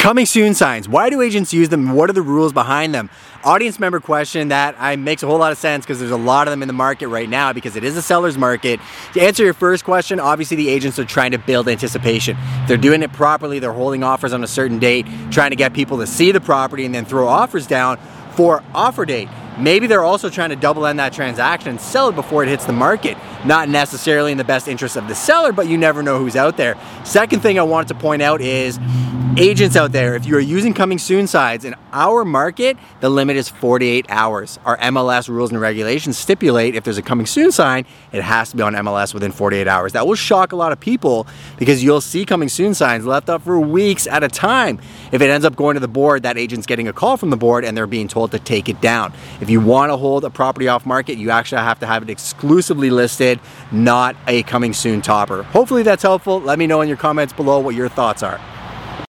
Coming soon signs. Why do agents use them? What are the rules behind them? Audience member question that I makes a whole lot of sense because there's a lot of them in the market right now because it is a seller's market. To answer your first question, obviously the agents are trying to build anticipation. they're doing it properly. They're holding offers on a certain date, trying to get people to see the property and then throw offers down for offer date. Maybe they're also trying to double end that transaction and sell it before it hits the market. Not necessarily in the best interest of the seller, but you never know who's out there. Second thing I wanted to point out is agents out there, if you are using coming soon sides in our market, the limit is 48 hours. Our MLS rules and regulations stipulate if there's a coming soon sign, it has to be on MLS within 48 hours. That will shock a lot of people because you'll see coming soon signs left up for weeks at a time. If it ends up going to the board, that agent's getting a call from the board and they're being told to take it down. If you want to hold a property off market, you actually have to have it exclusively listed, not a coming soon topper. Hopefully that's helpful. Let me know in your comments below what your thoughts are.